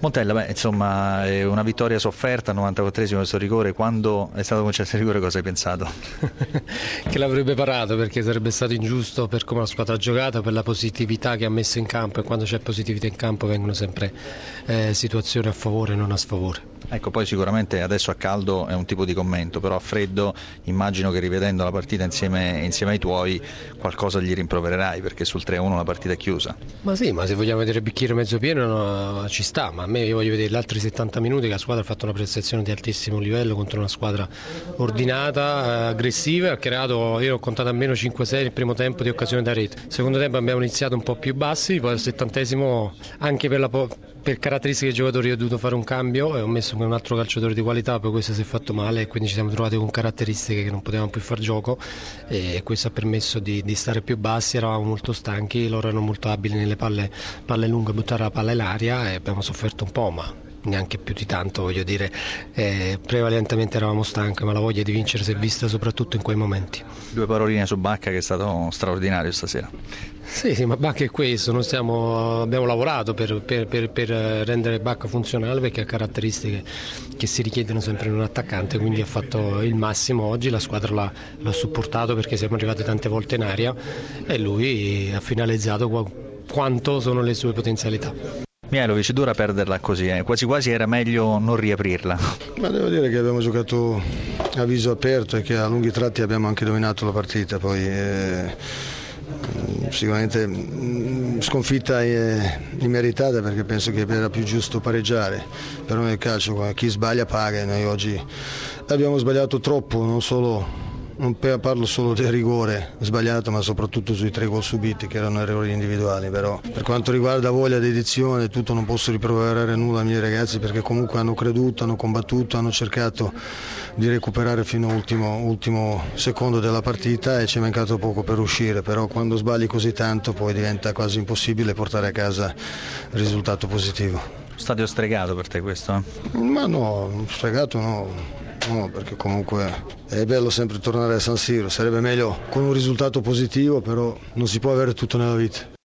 Montella, beh, insomma, è una vittoria sofferta, 94esimo questo rigore. Quando è stato concesso il rigore, cosa hai pensato? che l'avrebbe parato perché sarebbe stato ingiusto per come la squadra ha giocato, per la positività che ha messo in campo e quando c'è positività in campo vengono sempre eh, situazioni a favore e non a sfavore. Ecco, poi sicuramente adesso a caldo è un tipo di commento, però a freddo immagino che rivedendo la partita insieme, insieme ai tuoi qualcosa gli rimprovererai perché sul 3-1 la partita è chiusa. Ma sì, ma se vogliamo vedere il bicchiere mezzo pieno no, ci sta, ma me io voglio vedere gli altri 70 minuti che la squadra ha fatto una prestazione di altissimo livello contro una squadra ordinata, eh, aggressiva, ha creato, io ho contato almeno 5-6 nel primo tempo di occasione da rete. Secondo tempo abbiamo iniziato un po' più bassi, poi al settantesimo anche per, la, per caratteristiche dei giocatori ho dovuto fare un cambio e ho messo un altro calciatore di qualità, poi questo si è fatto male e quindi ci siamo trovati con caratteristiche che non potevamo più far gioco e questo ha permesso di, di stare più bassi, eravamo molto stanchi, loro erano molto abili nelle palle, palle lunghe, buttare la palla in aria e abbiamo sofferto un po', ma neanche più di tanto, voglio dire, eh, prevalentemente eravamo stanchi, ma la voglia di vincere si è vista soprattutto in quei momenti. Due paroline su Bacca che è stato straordinario stasera. Sì, sì ma Bacca è questo, siamo, abbiamo lavorato per, per, per, per, rendere Bacca funzionale perché ha caratteristiche che si richiedono sempre in un attaccante, quindi ha fatto il massimo oggi, la squadra l'ha, l'ha supportato perché siamo arrivati tante volte in aria e lui ha finalizzato quanto sono le sue potenzialità. Mihailovic dura perderla così, eh. quasi quasi era meglio non riaprirla. Ma devo dire che abbiamo giocato a viso aperto e che a lunghi tratti abbiamo anche dominato la partita, poi eh, sicuramente mm, sconfitta immeritata perché penso che era più giusto pareggiare, però nel calcio chi sbaglia paga e noi oggi abbiamo sbagliato troppo, non solo non parlo solo del rigore sbagliato ma soprattutto sui tre gol subiti che erano errori individuali però per quanto riguarda voglia dedizione tutto non posso riproverare nulla ai miei ragazzi perché comunque hanno creduto, hanno combattuto, hanno cercato di recuperare fino all'ultimo secondo della partita e ci è mancato poco per uscire però quando sbagli così tanto poi diventa quasi impossibile portare a casa il risultato positivo. Stadio stregato per te questo? Eh? Ma no, stregato no no, perché comunque è bello sempre tornare a San Siro, sarebbe meglio con un risultato positivo, però non si può avere tutto nella vita.